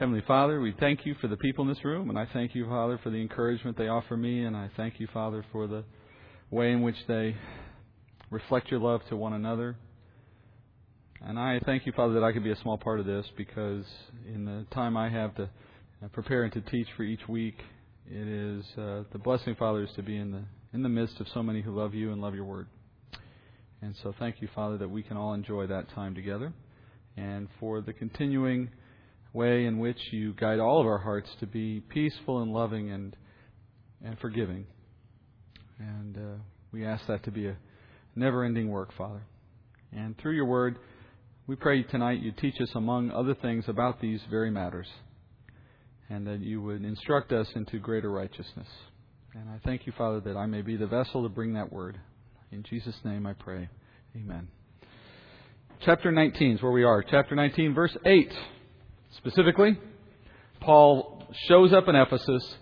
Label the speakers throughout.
Speaker 1: Heavenly Father, we thank you for the people in this room, and I thank you, Father, for the encouragement they offer me, and I thank you, Father, for the way in which they reflect your love to one another. And I thank you, Father, that I could be a small part of this because in the time I have to prepare and to teach for each week, it is uh, the blessing, Father, is to be in the in the midst of so many who love you and love your word. And so, thank you, Father, that we can all enjoy that time together, and for the continuing way in which you guide all of our hearts to be peaceful and loving and and forgiving. And uh, we ask that to be a never-ending work, Father. And through your word, we pray tonight you teach us, among other things, about these very matters and that you would instruct us into greater righteousness. And I thank you, Father, that I may be the vessel to bring that word. In Jesus' name I pray. Amen. Chapter 19 is where we are. Chapter 19, verse 8. Specifically, Paul shows up in Ephesus,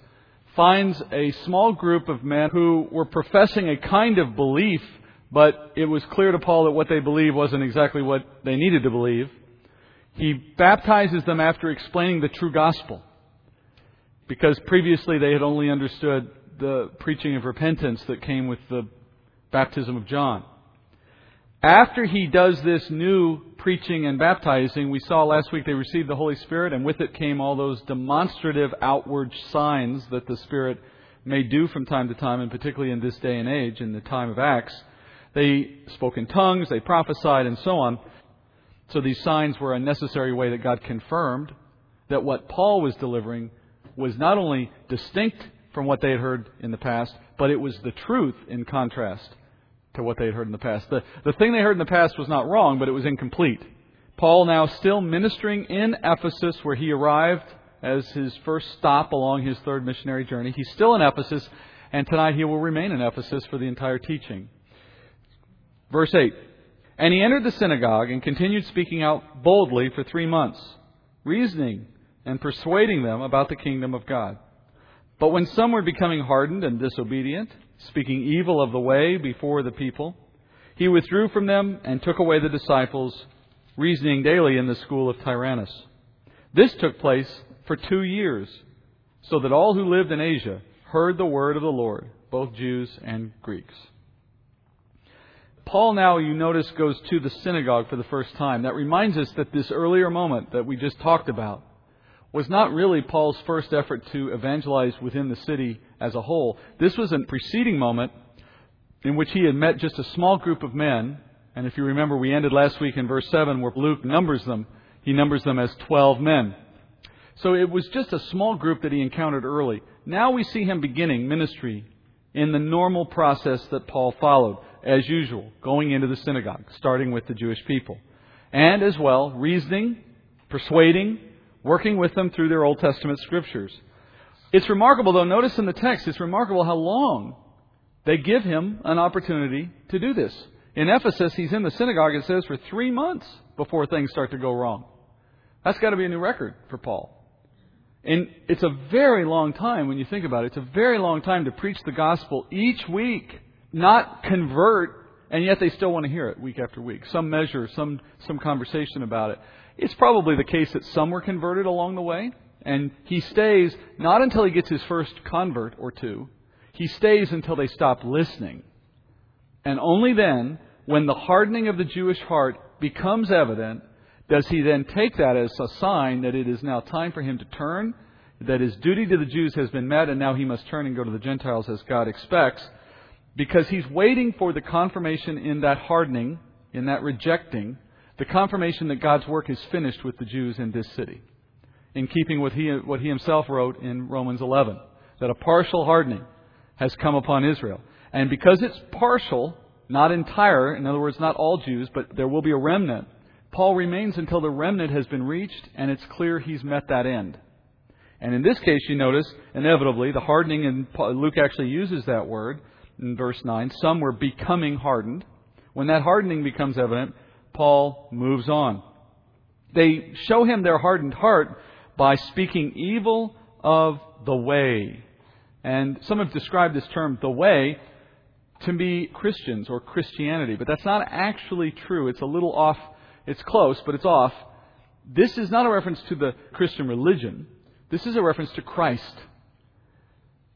Speaker 1: finds a small group of men who were professing a kind of belief, but it was clear to Paul that what they believed wasn't exactly what they needed to believe. He baptizes them after explaining the true gospel because previously they had only understood the preaching of repentance that came with the baptism of John. After he does this new preaching and baptizing, we saw last week they received the Holy Spirit, and with it came all those demonstrative outward signs that the Spirit may do from time to time, and particularly in this day and age, in the time of Acts. They spoke in tongues, they prophesied, and so on. So these signs were a necessary way that God confirmed that what Paul was delivering was not only distinct from what they had heard in the past, but it was the truth in contrast to what they had heard in the past. The, the thing they heard in the past was not wrong, but it was incomplete. Paul now still ministering in Ephesus where he arrived as his first stop along his third missionary journey. He's still in Ephesus, and tonight he will remain in Ephesus for the entire teaching. Verse 8. And he entered the synagogue and continued speaking out boldly for three months, reasoning and persuading them about the kingdom of God. But when some were becoming hardened and disobedient, speaking evil of the way before the people, he withdrew from them and took away the disciples, reasoning daily in the school of Tyrannus. This took place for two years, so that all who lived in Asia heard the word of the Lord, both Jews and Greeks. Paul now, you notice, goes to the synagogue for the first time. That reminds us that this earlier moment that we just talked about, was not really Paul's first effort to evangelize within the city as a whole. This was a preceding moment in which he had met just a small group of men. And if you remember, we ended last week in verse 7 where Luke numbers them. He numbers them as 12 men. So it was just a small group that he encountered early. Now we see him beginning ministry in the normal process that Paul followed, as usual, going into the synagogue, starting with the Jewish people. And as well, reasoning, persuading, working with them through their Old Testament scriptures. It's remarkable, though, notice in the text, it's remarkable how long they give him an opportunity to do this. In Ephesus, he's in the synagogue, it says, for three months before things start to go wrong. That's got to be a new record for Paul. And it's a very long time when you think about it. It's a very long time to preach the gospel each week, not convert, and yet they still want to hear it week after week. Some measure, some, some conversation about it. It's probably the case that some were converted along the way, and he stays not until he gets his first convert or two. He stays until they stop listening. And only then, when the hardening of the Jewish heart becomes evident, does he then take that as a sign that it is now time for him to turn, that his duty to the Jews has been met, and now he must turn and go to the Gentiles as God expects, because he's waiting for the confirmation in that hardening, in that rejecting, the confirmation that God's work is finished with the Jews in this city, in keeping with he, what he himself wrote in Romans 11, that a partial hardening has come upon Israel. And because it's partial, not entire, in other words, not all Jews, but there will be a remnant, Paul remains until the remnant has been reached and it's clear he's met that end. And in this case, you notice, inevitably, the hardening, and Luke actually uses that word in verse 9. Some were becoming hardened. When that hardening becomes evident, Paul moves on. They show him their hardened heart by speaking evil of the way. And some have described this term, the way, to be Christians or Christianity, but that's not actually true. It's a little off. It's close, but it's off. This is not a reference to the Christian religion. This is a reference to Christ.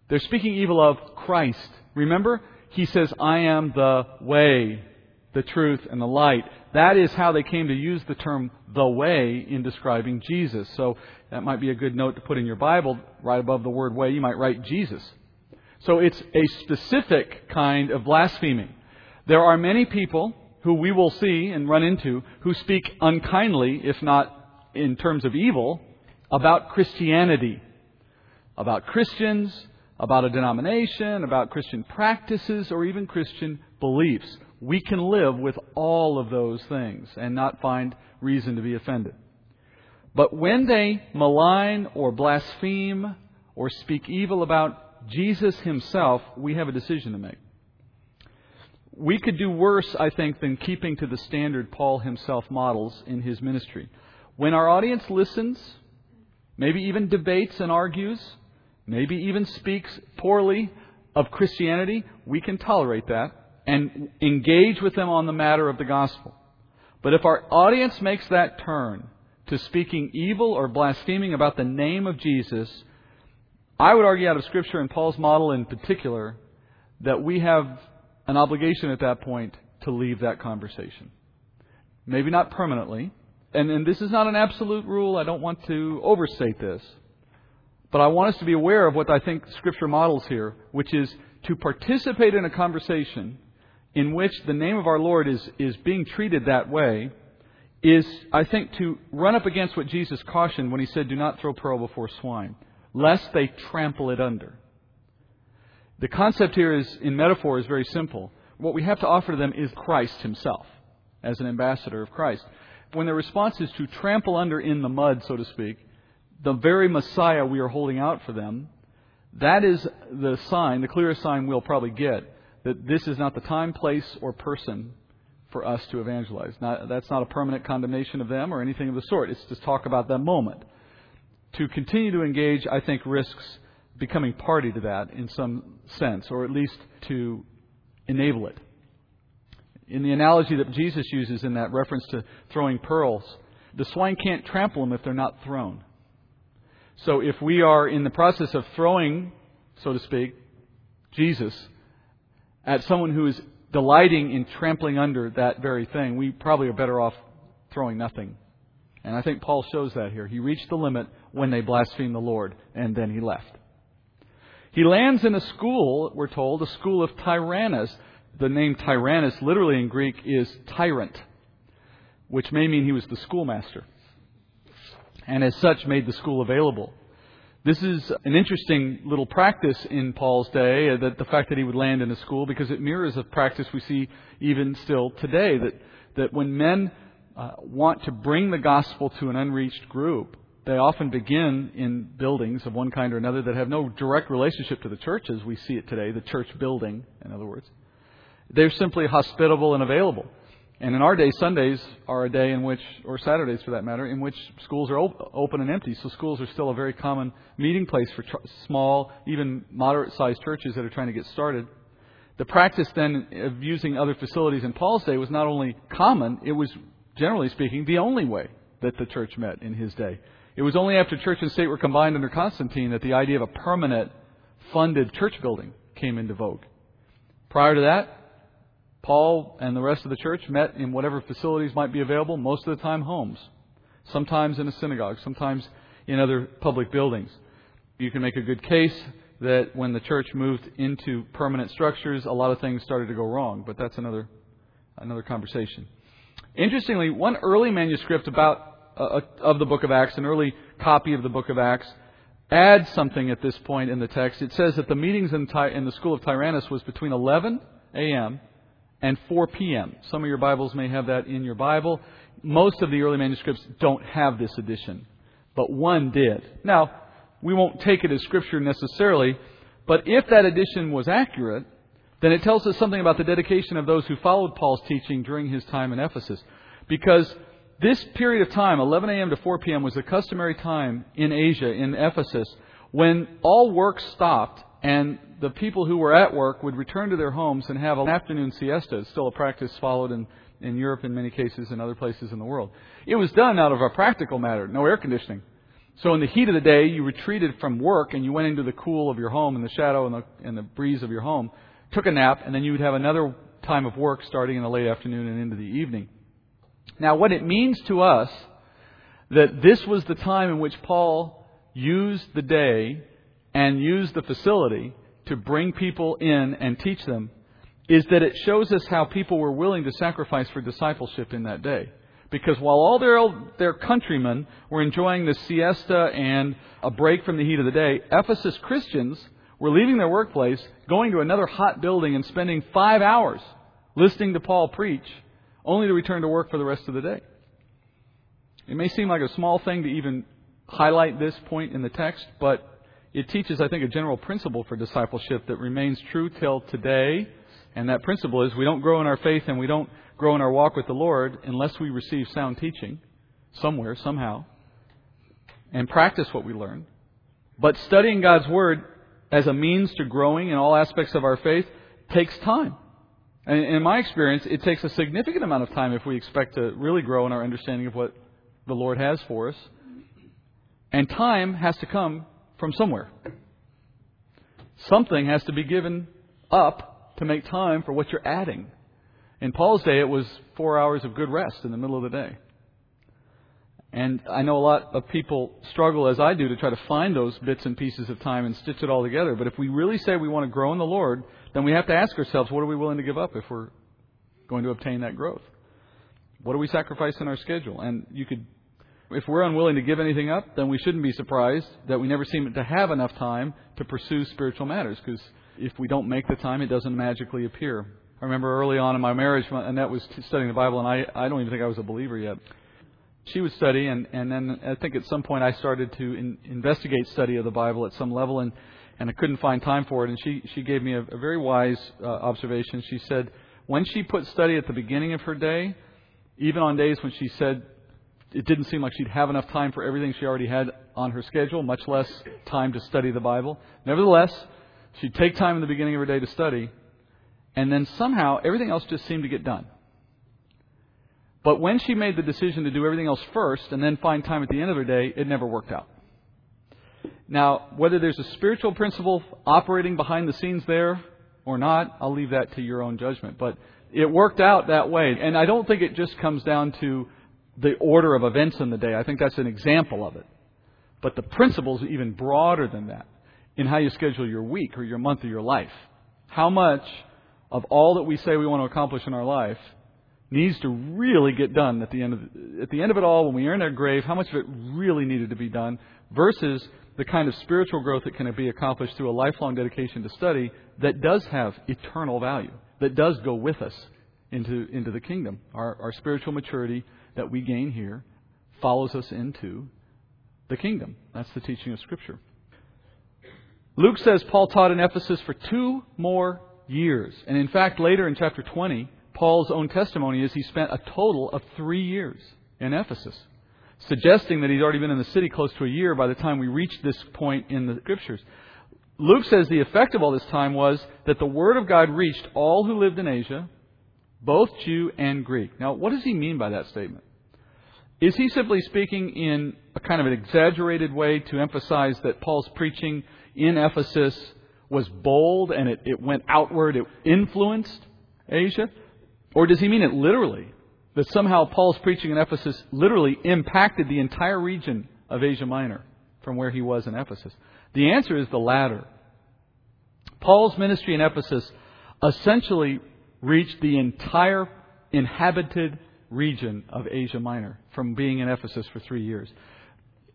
Speaker 1: They're speaking evil of Christ. Remember? He says, I am the way, the truth, and the light. That is how they came to use the term the way in describing Jesus. So that might be a good note to put in your Bible. Right above the word way, you might write Jesus. So it's a specific kind of blaspheming. There are many people who we will see and run into who speak unkindly, if not in terms of evil, about Christianity, about Christians, about a denomination, about Christian practices, or even Christian beliefs. We can live with all of those things and not find reason to be offended. But when they malign or blaspheme or speak evil about Jesus himself, we have a decision to make. We could do worse, I think, than keeping to the standard Paul himself models in his ministry. When our audience listens, maybe even debates and argues, maybe even speaks poorly of Christianity, we can tolerate that and engage with them on the matter of the gospel. But if our audience makes that turn to speaking evil or blaspheming about the name of Jesus, I would argue out of Scripture and Paul's model in particular that we have an obligation at that point to leave that conversation. Maybe not permanently. And, and this is not an absolute rule. I don't want to overstate this. But I want us to be aware of what I think Scripture models here, which is to participate in a conversation in which the name of our Lord is, is being treated that way, is, I think, to run up against what Jesus cautioned when he said, Do not throw pearl before swine, lest they trample it under. The concept here is, in metaphor, is very simple. What we have to offer to them is Christ himself, as an ambassador of Christ. When their response is to trample under in the mud, so to speak, the very Messiah we are holding out for them, that is the sign, the clearest sign we'll probably get, that this is not the time, place, or person for us to evangelize. Not, that's not a permanent condemnation of them or anything of the sort. It's to talk about that moment. To continue to engage, I think, risks becoming party to that in some sense, or at least to enable it. In the analogy that Jesus uses in that reference to throwing pearls, the swine can't trample them if they're not thrown. So if we are in the process of throwing, so to speak, Jesus at someone who is delighting in trampling under that very thing, we probably are better off throwing nothing. And I think Paul shows that here. He reached the limit when they blasphemed the Lord, and then he left. He lands in a school, we're told, a school of Tyrannus. The name Tyrannus, literally in Greek, is tyrant, which may mean he was the schoolmaster and as such made the school available. This is an interesting little practice in Paul's day, uh, that the fact that he would land in a school, because it mirrors a practice we see even still today, that, that when men uh, want to bring the gospel to an unreached group, they often begin in buildings of one kind or another that have no direct relationship to the church as we see it today, the church building, in other words. They're simply hospitable and available. And in our day, Sundays are a day in which, or Saturdays for that matter, in which schools are op- open and empty. So schools are still a very common meeting place for tr- small, even moderate sized churches that are trying to get started. The practice then of using other facilities in Paul's day was not only common, it was, generally speaking, the only way that the church met in his day. It was only after church and state were combined under Constantine that the idea of a permanent, funded church building came into vogue. Prior to that, Paul and the rest of the church met in whatever facilities might be available, most of the time homes, sometimes in a synagogue, sometimes in other public buildings. You can make a good case that when the church moved into permanent structures, a lot of things started to go wrong, but that's another another conversation. Interestingly, one early manuscript about uh, of the book of Acts, an early copy of the book of Acts, adds something at this point in the text. It says that the meetings in, Ty- in the school of Tyrannus was between 11 a.m and 4 p.m. Some of your Bibles may have that in your Bible. Most of the early manuscripts don't have this addition, but one did. Now, we won't take it as scripture necessarily, but if that addition was accurate, then it tells us something about the dedication of those who followed Paul's teaching during his time in Ephesus. Because this period of time, 11 a.m. to 4 p.m., was the customary time in Asia, in Ephesus, when all work stopped and the people who were at work would return to their homes and have an afternoon siesta. It's still a practice followed in in Europe in many cases and other places in the world. It was done out of a practical matter, no air conditioning. So in the heat of the day, you retreated from work and you went into the cool of your home and the shadow and the, and the breeze of your home, took a nap, and then you would have another time of work starting in the late afternoon and into the evening. Now, what it means to us that this was the time in which Paul used the day and used the facility to bring people in and teach them is that it shows us how people were willing to sacrifice for discipleship in that day. Because while all their, their countrymen were enjoying the siesta and a break from the heat of the day, Ephesus Christians were leaving their workplace, going to another hot building, and spending five hours listening to Paul preach, only to return to work for the rest of the day. It may seem like a small thing to even highlight this point in the text, but it teaches, I think, a general principle for discipleship that remains true till today. And that principle is we don't grow in our faith and we don't grow in our walk with the Lord unless we receive sound teaching somewhere, somehow, and practice what we learn. But studying God's Word as a means to growing in all aspects of our faith takes time. And in my experience, it takes a significant amount of time if we expect to really grow in our understanding of what the Lord has for us. And time has to come from somewhere. Something has to be given up to make time for what you're adding. In Paul's day, it was four hours of good rest in the middle of the day. And I know a lot of people struggle, as I do, to try to find those bits and pieces of time and stitch it all together. But if we really say we want to grow in the Lord, then we have to ask ourselves, what are we willing to give up if we're going to obtain that growth? What do we sacrifice in our schedule? And you could if we're unwilling to give anything up, then we shouldn't be surprised that we never seem to have enough time to pursue spiritual matters, because if we don't make the time, it doesn't magically appear. I remember early on in my marriage, Annette was studying the Bible, and I, I don't even think I was a believer yet. She would study, and, and then I think at some point I started to in, investigate study of the Bible at some level, and, and I couldn't find time for it. And she, she gave me a, a very wise uh, observation. She said, when she put study at the beginning of her day, even on days when she said it didn't seem like she'd have enough time for everything she already had on her schedule, much less time to study the Bible. Nevertheless, she'd take time in the beginning of her day to study, and then somehow everything else just seemed to get done. But when she made the decision to do everything else first and then find time at the end of her day, it never worked out. Now, whether there's a spiritual principle operating behind the scenes there or not, I'll leave that to your own judgment. But it worked out that way. And I don't think it just comes down to the order of events in the day. I think that's an example of it. But the principle is even broader than that in how you schedule your week or your month or your life. How much of all that we say we want to accomplish in our life needs to really get done at the end of at the end of it all when we are in our grave, how much of it really needed to be done versus the kind of spiritual growth that can be accomplished through a lifelong dedication to study that does have eternal value, that does go with us into, into the kingdom. Our, our spiritual maturity that we gain here follows us into the kingdom. That's the teaching of Scripture. Luke says Paul taught in Ephesus for two more years. And in fact, later in chapter 20, Paul's own testimony is he spent a total of three years in Ephesus, suggesting that he'd already been in the city close to a year by the time we reached this point in the Scriptures. Luke says the effect of all this time was that the Word of God reached all who lived in Asia, both Jew and Greek. Now, what does he mean by that statement? Is he simply speaking in a kind of an exaggerated way to emphasize that Paul's preaching in Ephesus was bold and it, it went outward, it influenced Asia? Or does he mean it literally? That somehow Paul's preaching in Ephesus literally impacted the entire region of Asia Minor from where he was in Ephesus? The answer is the latter. Paul's ministry in Ephesus essentially reached the entire inhabited region of Asia Minor from being in Ephesus for three years.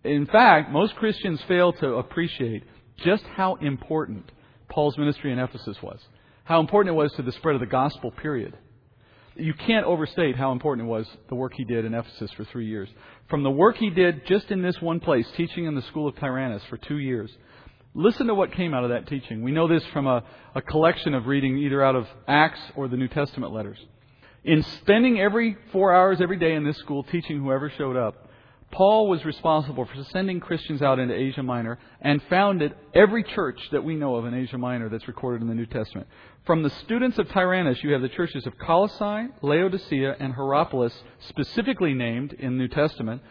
Speaker 1: In fact, most Christians fail to appreciate just how important Paul's ministry in Ephesus was, how important it was to the spread of the gospel, period. You can't overstate how important it was, the work he did in Ephesus for three years. From the work he did just in this one place, teaching in the school of Tyrannus for two years, Listen to what came out of that teaching. We know this from a, a collection of reading either out of Acts or the New Testament letters. In spending every four hours every day in this school teaching whoever showed up, Paul was responsible for sending Christians out into Asia Minor and founded every church that we know of in Asia Minor that's recorded in the New Testament. From the students of Tyrannus, you have the churches of Colossae, Laodicea, and Hierapolis, specifically named in the New Testament.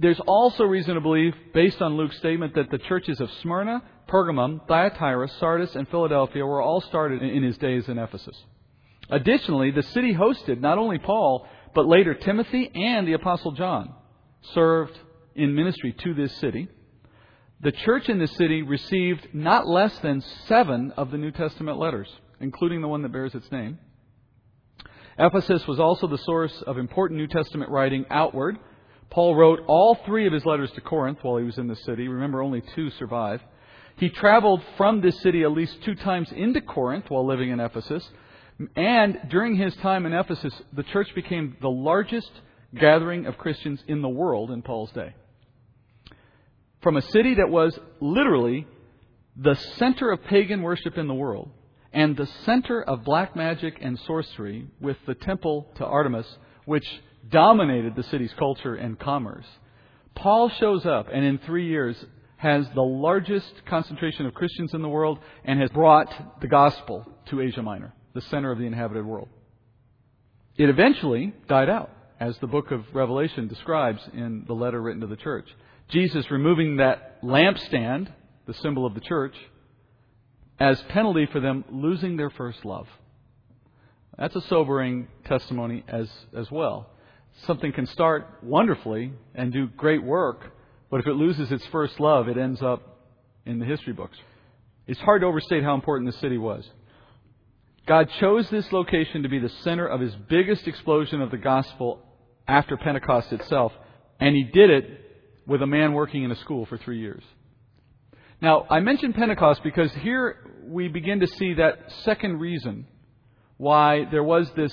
Speaker 1: There's also reason to believe, based on Luke's statement, that the churches of Smyrna, Pergamum, Thyatira, Sardis, and Philadelphia were all started in his days in Ephesus. Additionally, the city hosted not only Paul, but later Timothy and the Apostle John served in ministry to this city. The church in this city received not less than seven of the New Testament letters, including the one that bears its name. Ephesus was also the source of important New Testament writing outward. Paul wrote all three of his letters to Corinth while he was in the city. Remember, only two survive. He traveled from this city at least two times into Corinth while living in Ephesus. And during his time in Ephesus, the church became the largest gathering of Christians in the world in Paul's day. From a city that was literally the center of pagan worship in the world and the center of black magic and sorcery with the temple to Artemis, which dominated the city's culture and commerce. Paul shows up and in three years has the largest concentration of Christians in the world and has brought the gospel to Asia Minor, the center of the inhabited world. It eventually died out as the book of Revelation describes in the letter written to the church. Jesus removing that lampstand, the symbol of the church, as penalty for them losing their first love. That's a sobering testimony as, as well. Something can start wonderfully and do great work, but if it loses its first love, it ends up in the history books. It's hard to overstate how important the city was. God chose this location to be the center of his biggest explosion of the gospel after Pentecost itself, and he did it with a man working in a school for three years. Now, I mentioned Pentecost because here we begin to see that second reason why there was this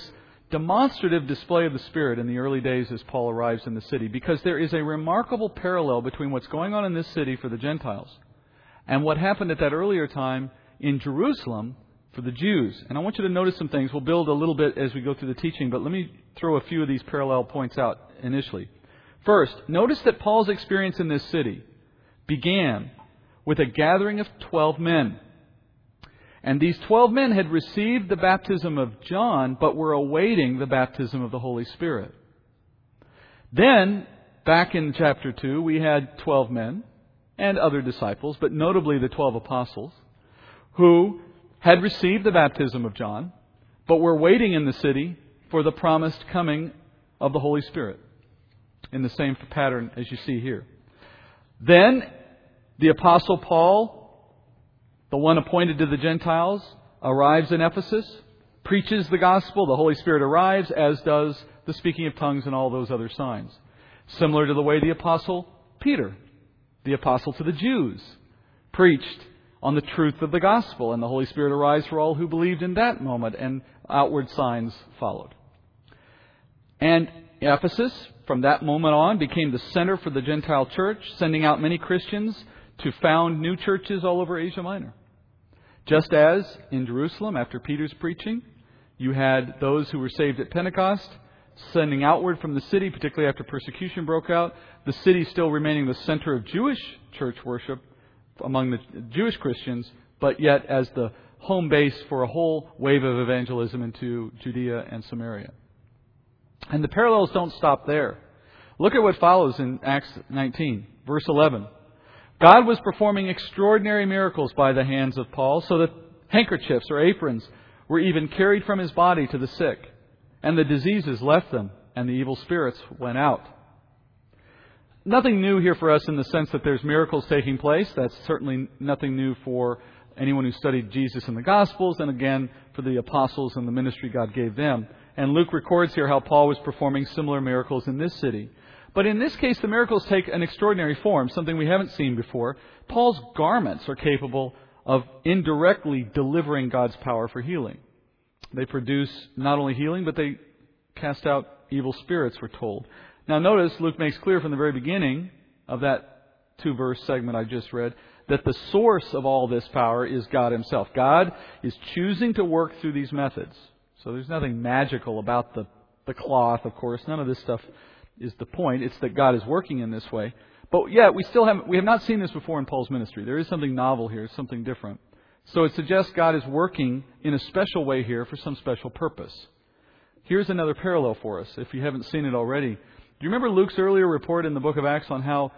Speaker 1: demonstrative display of the Spirit in the early days as Paul arrives in the city, because there is a remarkable parallel between what's going on in this city for the Gentiles and what happened at that earlier time in Jerusalem for the Jews. And I want you to notice some things. We'll build a little bit as we go through the teaching, but let me throw a few of these parallel points out initially. First, notice that Paul's experience in this city began with a gathering of 12 men. And these 12 men had received the baptism of John, but were awaiting the baptism of the Holy Spirit. Then, back in chapter 2, we had 12 men and other disciples, but notably the 12 apostles, who had received the baptism of John, but were waiting in the city for the promised coming of the Holy Spirit in the same pattern as you see here. Then the Apostle Paul, the one appointed to the Gentiles, arrives in Ephesus, preaches the gospel, the Holy Spirit arrives, as does the speaking of tongues and all those other signs. Similar to the way the Apostle Peter, the Apostle to the Jews, preached on the truth of the gospel, and the Holy Spirit arrives for all who believed in that moment, and outward signs followed. And Ephesus, from that moment on, became the center for the Gentile church, sending out many Christians to found new churches all over Asia Minor. Just as in Jerusalem, after Peter's preaching, you had those who were saved at Pentecost sending outward from the city, particularly after persecution broke out, the city still remaining the center of Jewish church worship among the Jewish Christians, but yet as the home base for a whole wave of evangelism into Judea and Samaria. And the parallels don't stop there. Look at what follows in Acts 19, verse 11. God was performing extraordinary miracles by the hands of Paul, so that handkerchiefs or aprons were even carried from his body to the sick, and the diseases left them, and the evil spirits went out nothing new here for us in the sense that there's miracles taking place. That's certainly nothing new for anyone who studied Jesus in the Gospels, and again, for the apostles and the ministry God gave them. And Luke records here how Paul was performing similar miracles in this city. But in this case, the miracles take an extraordinary form, something we haven't seen before. Paul's garments are capable of indirectly delivering God's power for healing. They produce not only healing, but they cast out evil spirits, we're told. Now, notice Luke makes clear from the very beginning of that two verse segment I just read that the source of all this power is God Himself. God is choosing to work through these methods. So there's nothing magical about the, the cloth, of course. None of this stuff is the point. It's that God is working in this way. But yet, we still have we have not seen this before in Paul's ministry. There is something novel here, something different. So it suggests God is working in a special way here for some special purpose. Here's another parallel for us, if you haven't seen it already. Do you remember Luke's earlier report in the book of Acts on how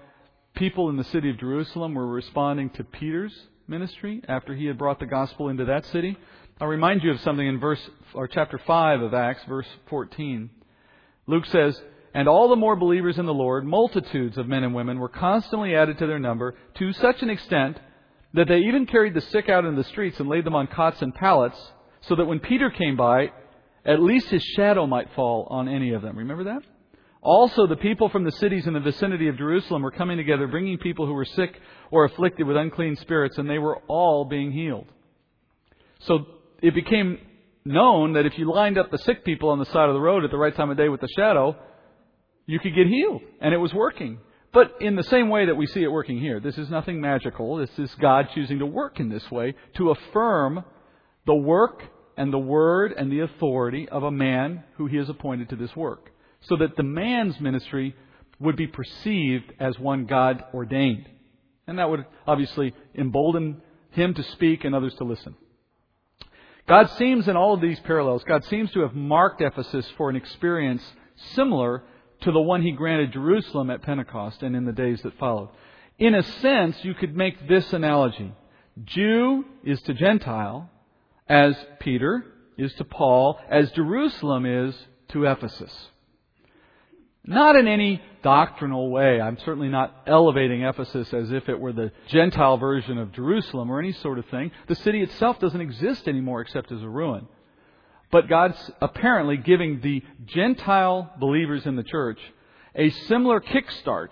Speaker 1: people in the city of Jerusalem were responding to Peter's ministry after he had brought the gospel into that city? I'll remind you of something in verse or chapter 5 of Acts, verse 14. Luke says, and all the more believers in the Lord, multitudes of men and women, were constantly added to their number to such an extent that they even carried the sick out in the streets and laid them on cots and pallets, so that when Peter came by, at least his shadow might fall on any of them. Remember that? Also, the people from the cities in the vicinity of Jerusalem were coming together, bringing people who were sick or afflicted with unclean spirits, and they were all being healed. So it became known that if you lined up the sick people on the side of the road at the right time of day with the shadow, you could get healed. And it was working. But in the same way that we see it working here, this is nothing magical. This is God choosing to work in this way to affirm the work and the word and the authority of a man who he has appointed to this work. So that the man's ministry would be perceived as one God ordained. And that would obviously embolden him to speak and others to listen. God seems in all of these parallels, God seems to have marked Ephesus for an experience similar to the one he granted Jerusalem at Pentecost and in the days that followed. In a sense, you could make this analogy. Jew is to Gentile as Peter is to Paul, as Jerusalem is to Ephesus. Not in any doctrinal way. I'm certainly not elevating Ephesus as if it were the Gentile version of Jerusalem or any sort of thing. The city itself doesn't exist anymore except as a ruin. But God's apparently giving the Gentile believers in the church a similar kickstart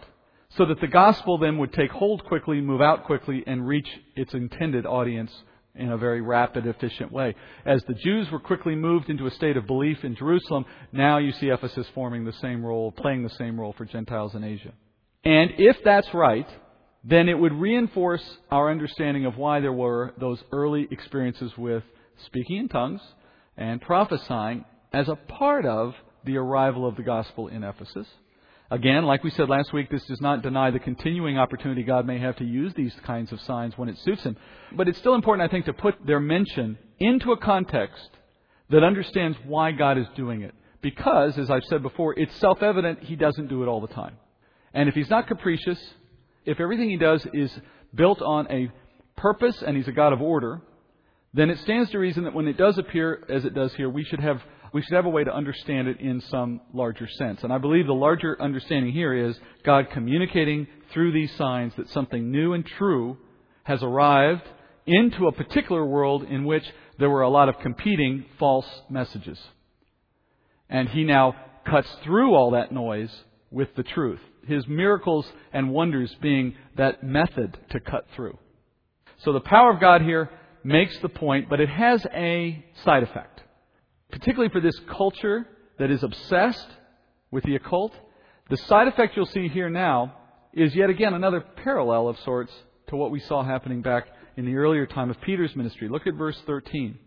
Speaker 1: so that the gospel then would take hold quickly, move out quickly, and reach its intended audience in a very rapid, efficient way. As the Jews were quickly moved into a state of belief in Jerusalem, now you see Ephesus forming the same role, playing the same role for Gentiles in Asia. And if that's right, then it would reinforce our understanding of why there were those early experiences with speaking in tongues and prophesying as a part of the arrival of the gospel in Ephesus. Again, like we said last week, this does not deny the continuing opportunity God may have to use these kinds of signs when it suits Him. But it's still important, I think, to put their mention into a context that understands why God is doing it. Because, as I've said before, it's self evident He doesn't do it all the time. And if He's not capricious, if everything He does is built on a purpose and He's a God of order, then it stands to reason that when it does appear as it does here, we should have we should have a way to understand it in some larger sense. And I believe the larger understanding here is God communicating through these signs that something new and true has arrived into a particular world in which there were a lot of competing false messages. And he now cuts through all that noise with the truth. His miracles and wonders being that method to cut through. So the power of God here makes the point, but it has a side effect. Particularly for this culture that is obsessed with the occult, the side effect you'll see here now is yet again another parallel of sorts to what we saw happening back in the earlier time of Peter's ministry. Look at verse 13.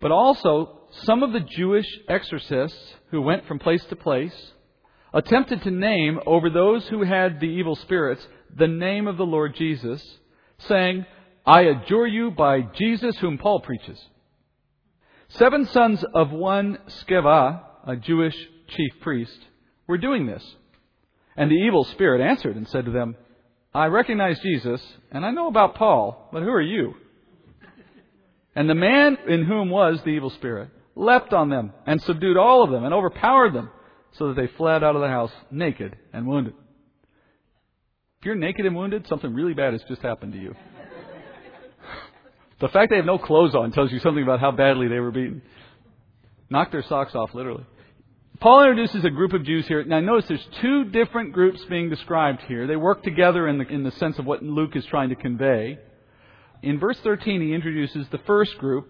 Speaker 1: But also, some of the Jewish exorcists who went from place to place attempted to name over those who had the evil spirits the name of the Lord Jesus, saying, I adjure you by Jesus whom Paul preaches. Seven sons of one Sceva, a Jewish chief priest, were doing this. And the evil spirit answered and said to them, I recognize Jesus, and I know about Paul, but who are you? And the man in whom was the evil spirit leapt on them and subdued all of them and overpowered them so that they fled out of the house naked and wounded. If you're naked and wounded, something really bad has just happened to you. The fact they have no clothes on tells you something about how badly they were beaten. Knocked their socks off, literally. Paul introduces a group of Jews here. Now notice there's two different groups being described here. They work together in the, in the sense of what Luke is trying to convey. In verse 13, he introduces the first group,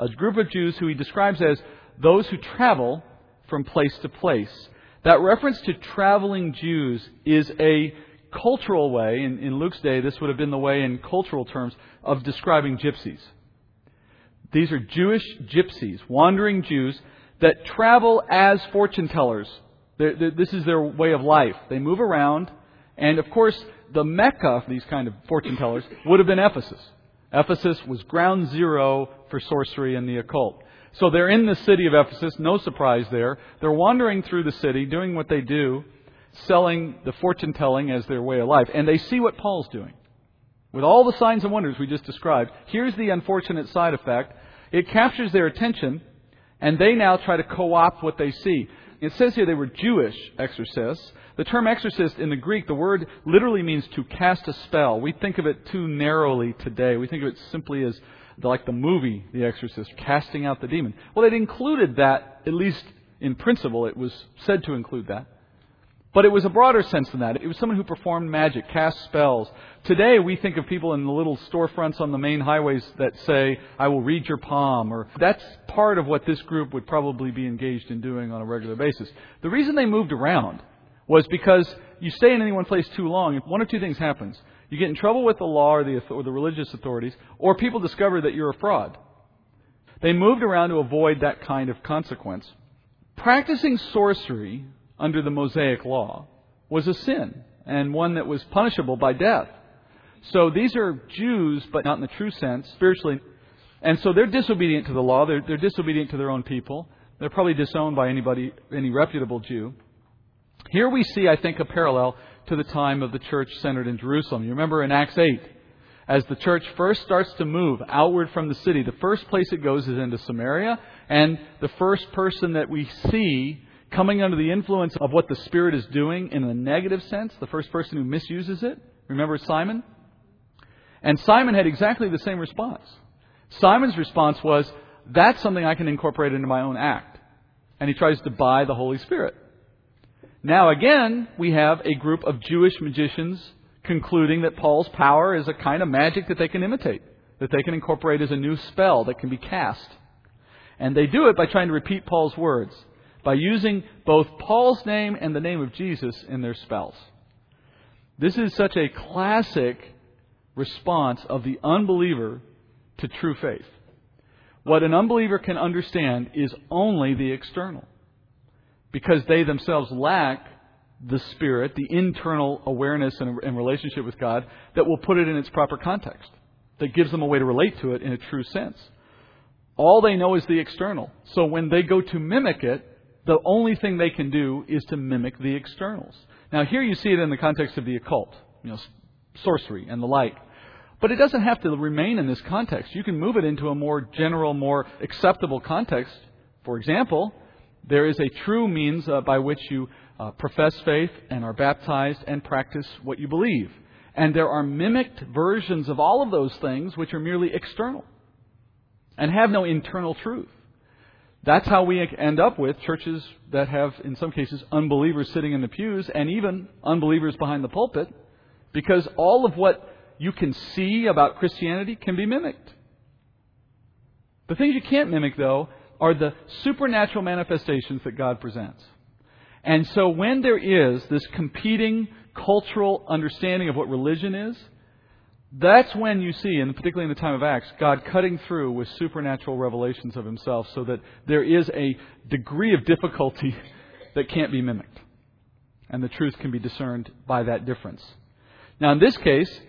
Speaker 1: a group of Jews who he describes as those who travel from place to place. That reference to traveling Jews is a cultural way, in, in Luke's day, this would have been the way in cultural terms of describing gypsies. These are Jewish gypsies, wandering Jews that travel as fortune tellers They're, they're, this is their way of life. They move around, and of course, the mecca for these kind of fortune tellers would have been Ephesus. Ephesus was ground zero for sorcery and the occult. So they're in the city of Ephesus, no surprise there. They're wandering through the city, doing what they do, selling the fortune telling as their way of life. And they see what Paul's doing. With all the signs and wonders we just described, here's the unfortunate side effect. It captures their attention, and they now try to co opt what they see. It says here they were Jewish exorcists. The term exorcist in the Greek, the word literally means to cast a spell. We think of it too narrowly today. We think of it simply as like the movie The Exorcist, casting out the demon. Well, it included that, at least in principle, it was said to include that. But it was a broader sense than that. It was someone who performed magic, cast spells. Today, we think of people in the little storefronts on the main highways that say, I will read your palm, or that's part of what this group would probably be engaged in doing on a regular basis. The reason they moved around was because you stay in any one place too long, one of two things happens. You get in trouble with the law or the, or the religious authorities, or people discover that you're a fraud. They moved around to avoid that kind of consequence. Practicing sorcery under the Mosaic law was a sin and one that was punishable by death. So these are Jews, but not in the true sense, spiritually. And so they're disobedient to the law. They're, they're disobedient to their own people. They're probably disowned by anybody, any reputable Jew. Here we see, I think, a parallel to the time of the church centered in Jerusalem. You remember in Acts 8, as the church first starts to move outward from the city, the first place it goes is into Samaria, and the first person that we see coming under the influence of what the Spirit is doing in a negative sense, the first person who misuses it. Remember Simon? And Simon had exactly the same response. Simon's response was, that's something I can incorporate into my own act. And he tries to buy the Holy Spirit. Now again, we have a group of Jewish magicians concluding that Paul's power is a kind of magic that they can imitate, that they can incorporate as a new spell that can be cast. And they do it by trying to repeat Paul's words by using both Paul's name and the name of Jesus in their spells. This is such a classic response of the unbeliever to true faith. What an unbeliever can understand is only the external. Because they themselves lack the spirit, the internal awareness and, relationship with God that will put it in its proper context, that gives them a way to relate to it in a true sense. All they know is the external. So when they go to mimic it, the only thing they can do is to mimic the externals. Now, here you see it in the context of the occult, you know, sorcery and the like. But it doesn't have to remain in this context. You can move it into a more general, more acceptable context. For example, there is a true means uh, by which you uh, profess faith and are baptized and practice what you believe. And there are mimicked versions of all of those things which are merely external and have no internal truth. That's how we end up with churches that have, in some cases, unbelievers sitting in the pews and even unbelievers behind the pulpit, because all of what you can see about Christianity can be mimicked. The things you can't mimic, though, are the supernatural manifestations that God presents. And so when there is this competing cultural understanding of what religion is, that's when you see, and particularly in the time of Acts, God cutting through with supernatural revelations of himself so that there is a degree of difficulty that can't be mimicked. And the truth can be discerned by that difference. Now, in this case,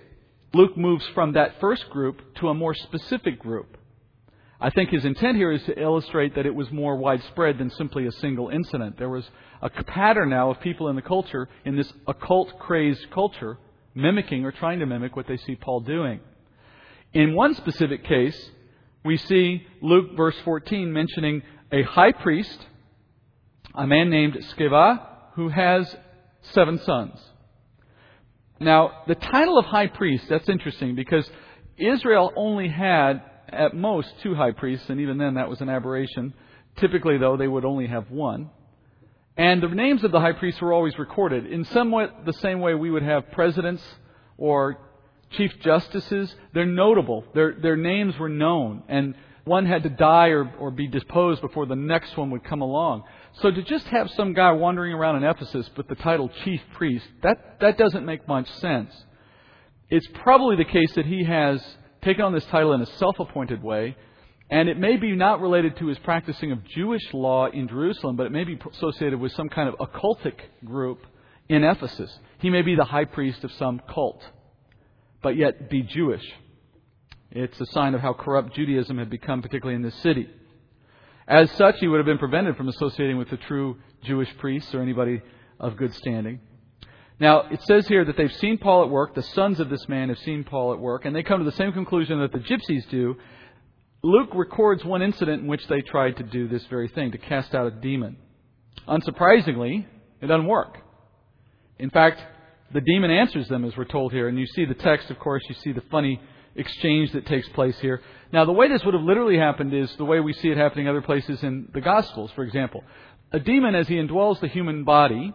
Speaker 1: Luke moves from that first group to a more specific group. I think his intent here is to illustrate that it was more widespread than simply a single incident. There was a pattern now of people in the culture, in this occult crazed culture, mimicking or trying to mimic what they see Paul doing. In one specific case, we see Luke verse 14 mentioning a high priest, a man named Sceva, who has seven sons. Now, the title of high priest, that's interesting because Israel only had at most two high priests, and even then that was an aberration. Typically, though, they would only have one. And the names of the high priests were always recorded in somewhat the same way we would have presidents or chief justices. They're notable. Their, their names were known. And one had to die or, or be disposed before the next one would come along. So to just have some guy wandering around in Ephesus with the title chief priest, that, that doesn't make much sense. It's probably the case that he has taken on this title in a self appointed way And it may be not related to his practicing of Jewish law in Jerusalem, but it may be associated with some kind of occultic group in Ephesus. He may be the high priest of some cult, but yet be Jewish. It's a sign of how corrupt Judaism had become, particularly in this city. As such, he would have been prevented from associating with the true Jewish priests or anybody of good standing. Now, it says here that they've seen Paul at work, the sons of this man have seen Paul at work, and they come to the same conclusion that the gypsies do. Luke records one incident in which they tried to do this very thing, to cast out a demon. Unsurprisingly, it doesn't work. In fact, the demon answers them, as we're told here, and you see the text, of course, you see the funny exchange that takes place here. Now, the way this would have literally happened is the way we see it happening other places in the Gospels, for example. A demon, as he indwells the human body,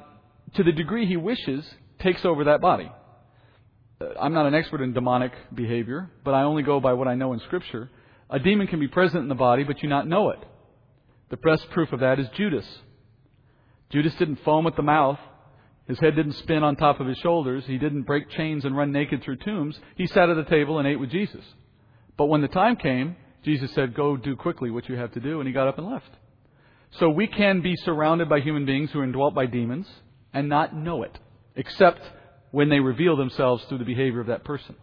Speaker 1: to the degree he wishes, takes over that body. Uh, I'm not an expert in demonic behavior, but I only go by what I know in Scripture. A demon can be present in the body, but you not know it. The best proof of that is Judas. Judas didn't foam at the mouth. His head didn't spin on top of his shoulders. He didn't break chains and run naked through tombs. He sat at the table and ate with Jesus. But when the time came, Jesus said, Go do quickly what you have to do, and he got up and left. So we can be surrounded by human beings who are indwelt by demons and not know it, except when they reveal themselves through the behavior of that person.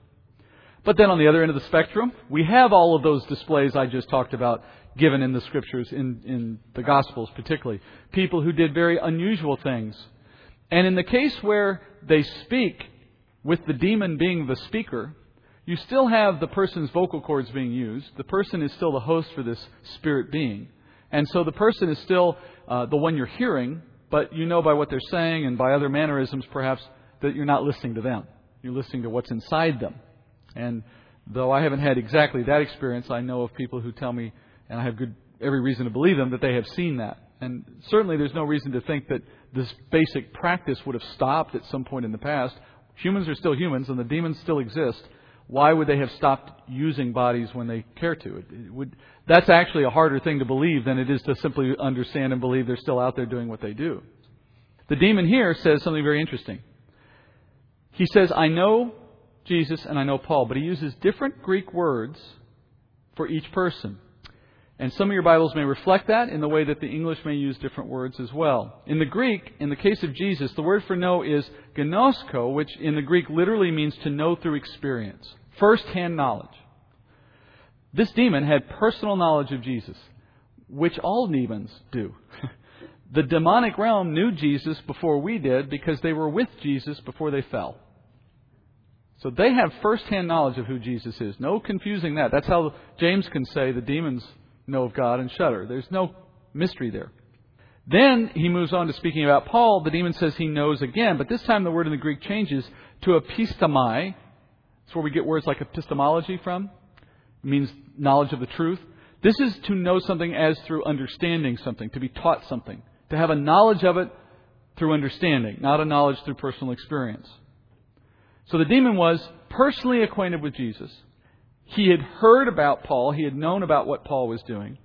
Speaker 1: But then on the other end of the spectrum, we have all of those displays I just talked about given in the scriptures, in, in the Gospels particularly. People who did very unusual things. And in the case where they speak, with the demon being the speaker, you still have the person's vocal cords being used. The person is still the host for this spirit being. And so the person is still uh, the one you're hearing, but you know by what they're saying and by other mannerisms perhaps that you're not listening to them. You're listening to what's inside them. And though I haven't had exactly that experience, I know of people who tell me, and I have good every reason to believe them, that they have seen that. And certainly there's no reason to think that this basic practice would have stopped at some point in the past. Humans are still humans and the demons still exist. Why would they have stopped using bodies when they care to? It, it would, that's actually a harder thing to believe than it is to simply understand and believe they're still out there doing what they do. The demon here says something very interesting. He says, I know Jesus and I know Paul, but he uses different Greek words for each person. And some of your Bibles may reflect that in the way that the English may use different words as well. In the Greek, in the case of Jesus, the word for know is gnosko, which in the Greek literally means to know through experience, first hand knowledge. This demon had personal knowledge of Jesus, which all demons do. the demonic realm knew Jesus before we did because they were with Jesus before they fell. So they have first hand knowledge of who Jesus is. No confusing that. That's how James can say the demons know of God and shudder. There's no mystery there. Then he moves on to speaking about Paul. The demon says he knows again, but this time the word in the Greek changes to epistamai. That's where we get words like epistemology from. It means knowledge of the truth. This is to know something as through understanding something, to be taught something, to have a knowledge of it through understanding, not a knowledge through personal experience. So the demon was personally acquainted with Jesus. He had heard about Paul. He had known about what Paul was doing.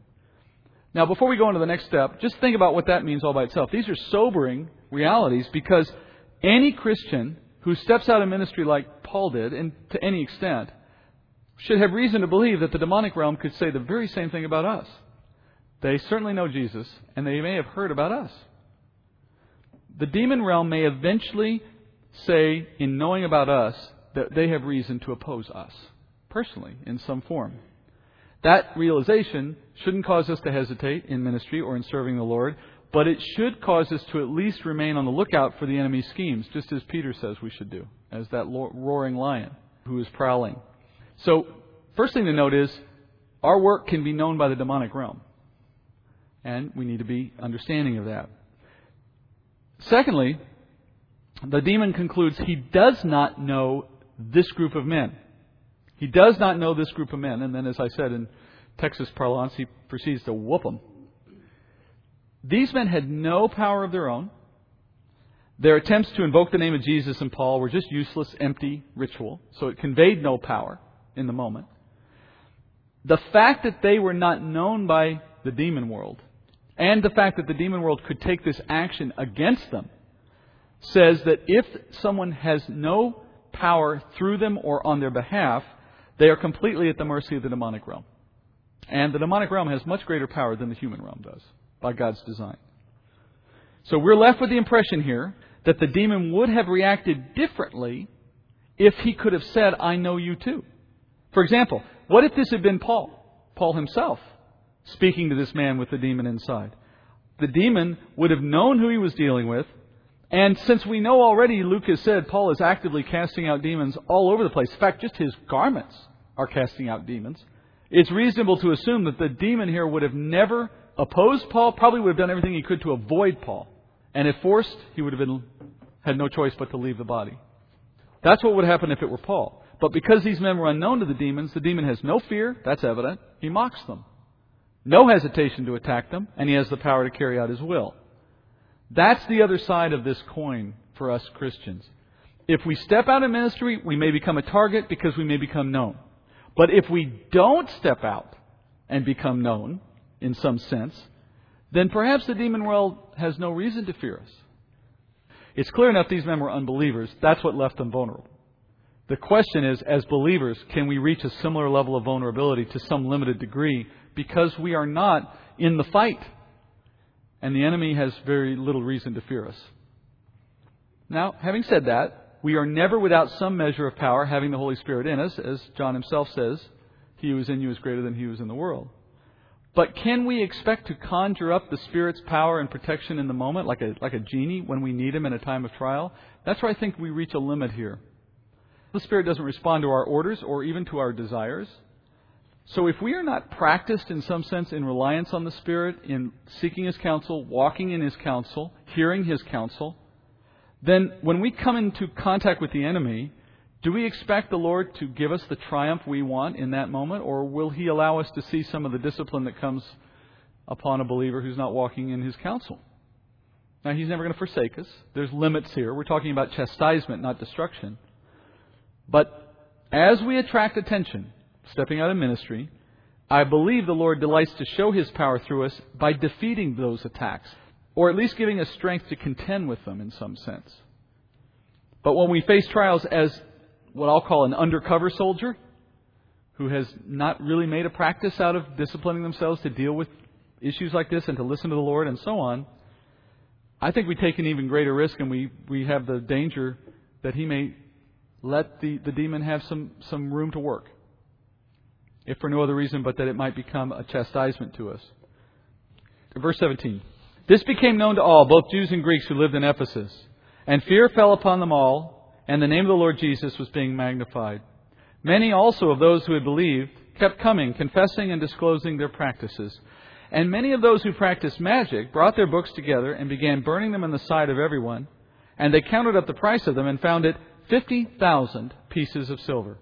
Speaker 1: Now, before we go on to the next step, just think about what that means all by itself. These are sobering realities because any Christian who steps out of ministry like Paul did, and to any extent, should have reason to believe that the demonic realm could say the very same thing about us. They certainly know Jesus, and they may have heard about us. The demon realm may eventually say, in knowing about us, that they have reason to oppose us personally in some form. That realization shouldn't cause us to hesitate in ministry or in serving the Lord, but it should cause us to at least remain on the lookout for the enemy's schemes, just as Peter says we should do, as that roaring lion who is prowling. So, first thing to note is our work can be known by the demonic realm, and we need to be understanding of that. Secondly, the demon concludes he does not know this group of men. He does not know this group of men. And then, as I said in Texas parlance, he proceeds to whoop them. These men had no power of their own. Their attempts to invoke the name of Jesus and Paul were just useless, empty ritual. So it conveyed no power in the moment. The fact that they were not known by the demon world, and the fact that the demon world could take this action against them, says that if someone has no power through them or on their behalf, they are completely at the mercy of the demonic realm. And the demonic realm has much greater power than the human realm does by God's design. So we're left with the impression here that the demon would have reacted differently if he could have said, I know you too. For example, what if this had been Paul, Paul himself, speaking to this man with the demon inside? The demon would have known who he was dealing with, and since we know already, Luke has said, Paul is actively casting out demons all over the place. In fact, just his garments are casting out demons. It's reasonable to assume that the demon here would have never opposed Paul, probably would have done everything he could to avoid Paul. And if forced, he would have been, had no choice but to leave the body. That's what would happen if it were Paul. But because these men were unknown to the demons, the demon has no fear, that's evident. He mocks them. No hesitation to attack them, and he has the power to carry out his will. That's the other side of this coin for us Christians. If we step out in ministry, we may become a target because we may become known. But if we don't step out and become known, in some sense, then perhaps the demon world has no reason to fear us. It's clear enough these men were unbelievers. That's what left them vulnerable. The question is, as believers, can we reach a similar level of vulnerability to some limited degree because we are not in the fight? And the enemy has very little reason to fear us. Now, having said that, we are never without some measure of power having the Holy Spirit in us, as John himself says, He who is in you is greater than he who is in the world. But can we expect to conjure up the Spirit's power and protection in the moment, like a, like a genie, when we need him in a time of trial? That's where I think we reach a limit here. The Spirit doesn't respond to our orders or even to our desires. So if we are not practiced in some sense in reliance on the Spirit, in seeking His counsel, walking in His counsel, hearing His counsel, then when we come into contact with the enemy, do we expect the Lord to give us the triumph we want in that moment, or will He allow us to see some of the discipline that comes upon a believer who's not walking in His counsel? Now, He's never going to forsake us. There's limits here. We're talking about chastisement, not destruction. But as we attract attention, stepping out of ministry, I believe the Lord delights to show His power through us by defeating those attacks, or at least giving us strength to contend with them in some sense. But when we face trials as what I'll call an undercover soldier, who has not really made a practice out of disciplining themselves to deal with issues like this and to listen to the Lord and so on, I think we take an even greater risk and we, we have the danger that he may let the, the demon have some, some room to work if for no other reason but that it might become a chastisement to us. Verse 17. This became known to all, both Jews and Greeks who lived in Ephesus. And fear fell upon them all, and the name of the Lord Jesus was being magnified. Many also of those who had believed kept coming, confessing and disclosing their practices. And many of those who practiced magic brought their books together and began burning them in the sight of everyone. And they counted up the price of them and found it 50,000 pieces of silver.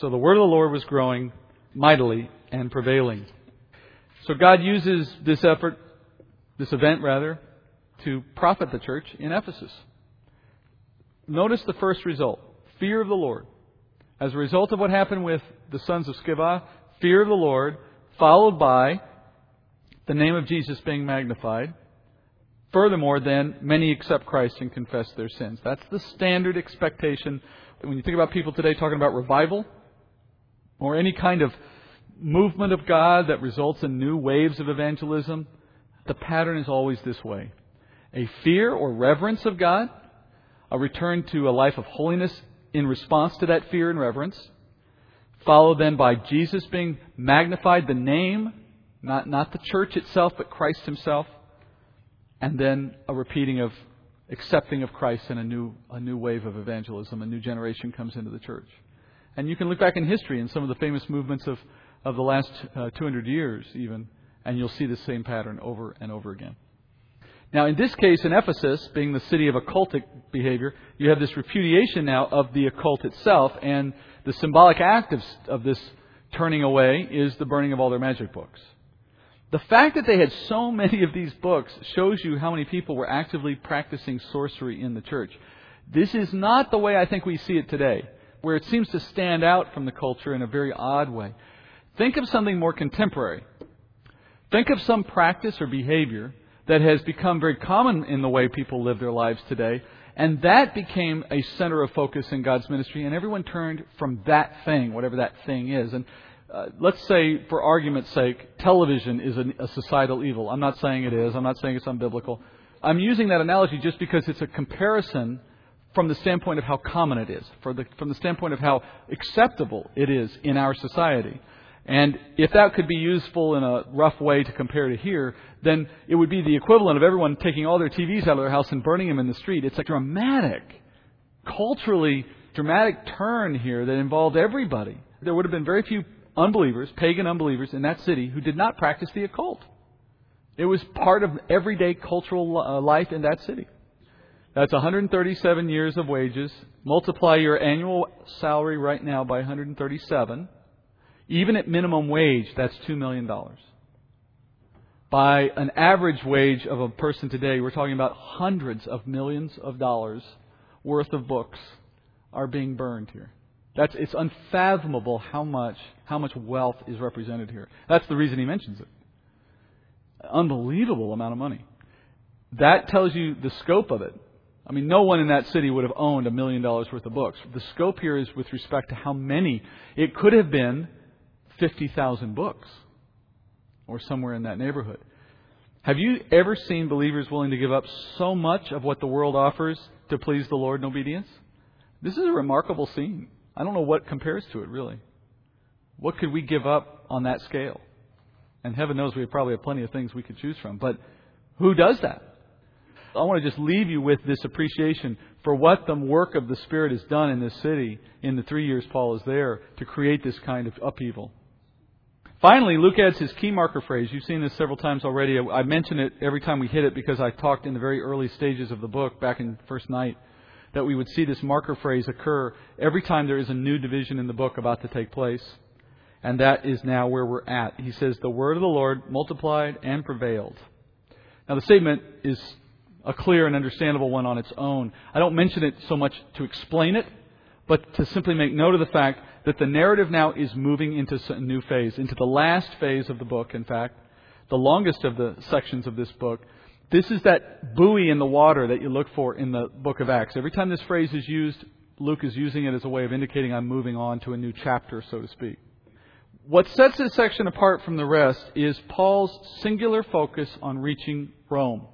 Speaker 1: So the word of the Lord was growing mightily and prevailing. So God uses this effort, this event rather, to profit the church in Ephesus. Notice the first result fear of the Lord. As a result of what happened with the sons of Sceva, fear of the Lord, followed by the name of Jesus being magnified. Furthermore, then, many accept Christ and confess their sins. That's the standard expectation. When you think about people today talking about revival, or any kind of movement of God that results in new waves of evangelism, the pattern is always this way a fear or reverence of God, a return to a life of holiness in response to that fear and reverence, followed then by Jesus being magnified, the name, not, not the church itself, but Christ Himself, and then a repeating of accepting of Christ and a new, a new wave of evangelism. A new generation comes into the church. And you can look back in history in some of the famous movements of, of the last uh, 200 years, even, and you'll see the same pattern over and over again. Now, in this case, in Ephesus, being the city of occultic behavior, you have this repudiation now of the occult itself, and the symbolic act of, of this turning away is the burning of all their magic books. The fact that they had so many of these books shows you how many people were actively practicing sorcery in the church. This is not the way I think we see it today where it seems to stand out from the culture in a very odd way. Think of something more contemporary. Think of some practice or behavior that has become very common in the way people live their lives today, and that became a center of focus in God's ministry, and everyone turned from that thing, whatever that thing is. And uh, let's say, for argument's sake, television is a, a societal evil. I'm not saying it is. I'm not saying it's unbiblical. I'm using that analogy just because it's a comparison from the standpoint of how common it is, the, from the standpoint of how acceptable it is in our society. And if that could be useful in a rough way to compare to here, then it would be the equivalent of everyone taking all their TVs out of their house and burning them in the street. It's a dramatic, culturally dramatic turn here that involved everybody. There would have been very few unbelievers, pagan unbelievers in that city who did not practice the occult. It was part of everyday cultural uh, life in that city. That's 137 years of wages. Multiply your annual salary right now by 137. Even at minimum wage, that's $2 million. By an average wage of a person today, we're talking about hundreds of millions of dollars worth of books are being burned here. That's, it's unfathomable how much, how much wealth is represented here. That's the reason he mentions it. Unbelievable amount of money. That tells you the scope of it. I mean, no one in that city would have owned a million dollars worth of books. The scope here is with respect to how many. It could have been 50,000 books or somewhere in that neighborhood. Have you ever seen believers willing to give up so much of what the world offers to please the Lord in obedience? This is a remarkable scene. I don't know what compares to it, really. What could we give up on that scale? And heaven knows we probably have plenty of things we could choose from. But who does that? I want to just leave you with this appreciation for what the work of the Spirit has done in this city in the three years Paul is there to create this kind of upheaval. Finally, Luke adds his key marker phrase. You've seen this several times already. I mention it every time we hit it because I talked in the very early stages of the book back in first night that we would see this marker phrase occur every time there is a new division in the book about to take place. And that is now where we're at. He says, The word of the Lord multiplied and prevailed. Now, the statement is a clear and understandable one on its own. I don't mention it so much to explain it, but to simply make note of the fact that the narrative now is moving into a new phase, into the last phase of the book, in fact, the longest of the sections of this book. This is that buoy in the water that you look for in the book of Acts. Every time this phrase is used, Luke is using it as a way of indicating I'm moving on to a new chapter, so to speak. What sets this section apart from the rest is Paul's singular focus on reaching Rome.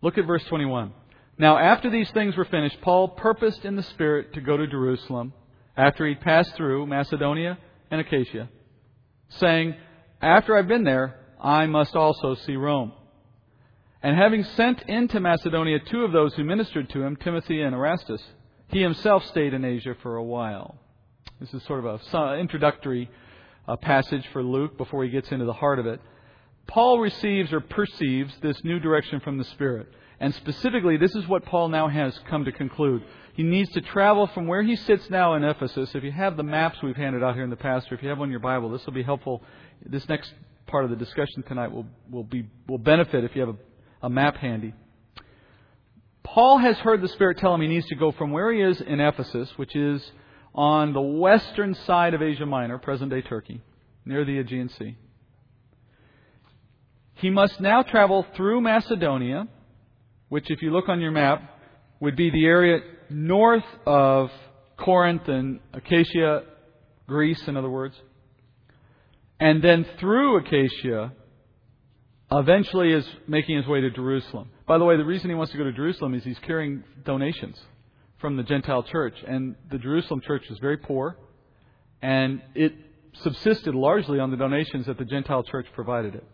Speaker 1: Look at verse 21. Now, after these things were finished, Paul purposed in the Spirit to go to Jerusalem after he'd passed through Macedonia and Achaia, saying, After I've been there, I must also see Rome. And having sent into Macedonia two of those who ministered to him, Timothy and Erastus, he himself stayed in Asia for a while. This is sort of an introductory uh, passage for Luke before he gets into the heart of it. Paul receives or perceives this new direction from the Spirit. And specifically, this is what Paul now has come to conclude. He needs to travel from where he sits now in Ephesus. If you have the maps we've handed out here in the past, or if you have one in your Bible, this will be helpful. This next part of the discussion tonight will, will, be, will benefit if you have a, a map handy. Paul has heard the Spirit tell him he needs to go from where he is in Ephesus, which is on the western side of Asia Minor, present day Turkey, near the Aegean Sea. He must now travel through Macedonia, which, if you look on your map, would be the area north of Corinth and Achaia, Greece, in other words. And then through Achaia, eventually is making his way to Jerusalem. By the way, the reason he wants to go to Jerusalem is he's carrying donations from the Gentile church. And the Jerusalem church was very poor, and it subsisted largely on the donations that the Gentile church provided it.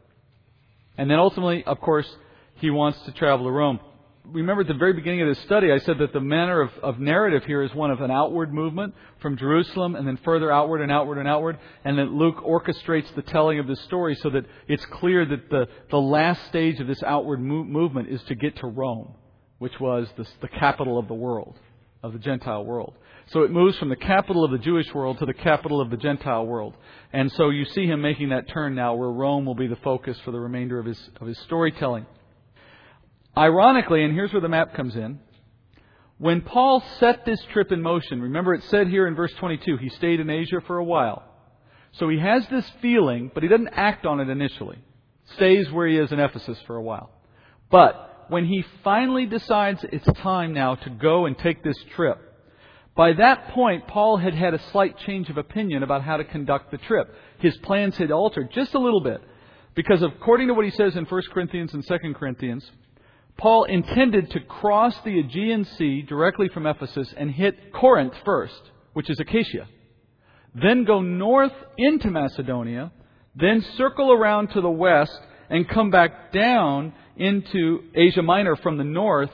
Speaker 1: And then ultimately, of course, he wants to travel to Rome. Remember at the very beginning of this study, I said that the manner of, of, narrative here is one of an outward movement from Jerusalem and then further outward and outward and outward, and that Luke orchestrates the telling of this story so that it's clear that the, the last stage of this outward mo- movement is to get to Rome, which was the, the capital of the world, of the Gentile world. So it moves from the capital of the Jewish world to the capital of the Gentile world. And so you see him making that turn now where Rome will be the focus for the remainder of his, of his storytelling. Ironically, and here's where the map comes in, when Paul set this trip in motion, remember it said here in verse 22, he stayed in Asia for a while. So he has this feeling, but he doesn't act on it initially. Stays where he is in Ephesus for a while. But when he finally decides it's time now to go and take this trip, By that point, Paul had had a slight change of opinion about how to conduct the trip. His plans had altered just a little bit. Because according to what he says in 1 Corinthians and 2 Corinthians, Paul intended to cross the Aegean Sea directly from Ephesus and hit Corinth first, which is Achaia, Then go north into Macedonia, then circle around to the west and come back down into Asia Minor from the north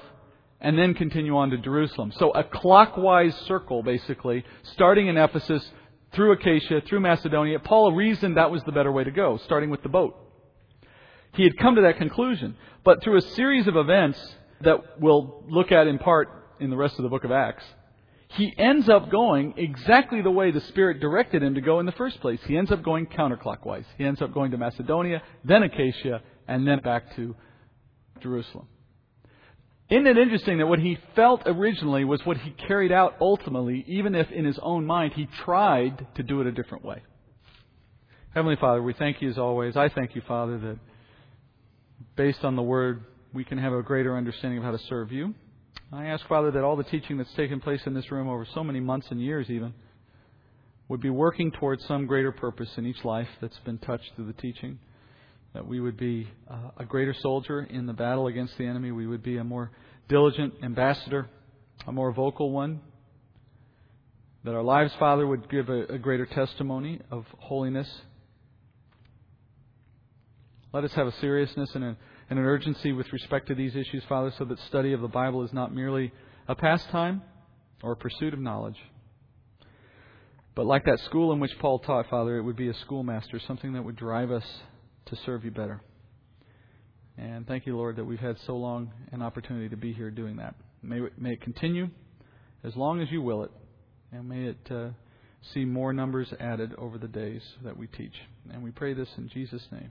Speaker 1: and then continue on to Jerusalem. So a clockwise circle, basically, starting in Ephesus, through Achaia, through Macedonia. Paul reasoned that was the better way to go, starting with the boat. He had come to that conclusion. But through a series of events that we'll look at in part in the rest of the book of Acts, he ends up going exactly the way the Spirit directed him to go in the first place. He ends up going counterclockwise. He ends up going to Macedonia, then Achaia, and then back to Jerusalem. Isn't it interesting that what he felt originally was what he carried out ultimately, even if in his own mind he tried to do it a different way? Heavenly Father, we thank you as always. I thank you, Father, that based on the Word, we can have a greater understanding of how to serve you. I ask, Father, that all the teaching that's taken place in this room over so many months and years, even, would be working towards some greater purpose in each life that's been touched through the teaching that we would be uh, a greater soldier in the battle against the enemy. We would be a more diligent ambassador, a more vocal one. That our lives, Father, would give a, a greater testimony of holiness. Let us have a seriousness and, a, and an urgency with respect to these issues, Father, so that study of the Bible is not merely a pastime or a pursuit of knowledge. But like that school in which Paul taught, Father, it would be a schoolmaster, something that would drive us to serve you better. And thank you, Lord, that we've had so long an opportunity to be here doing that. May may it continue as long as you will it, and may it uh, see more numbers added over the days that we teach. And we pray this in Jesus' name.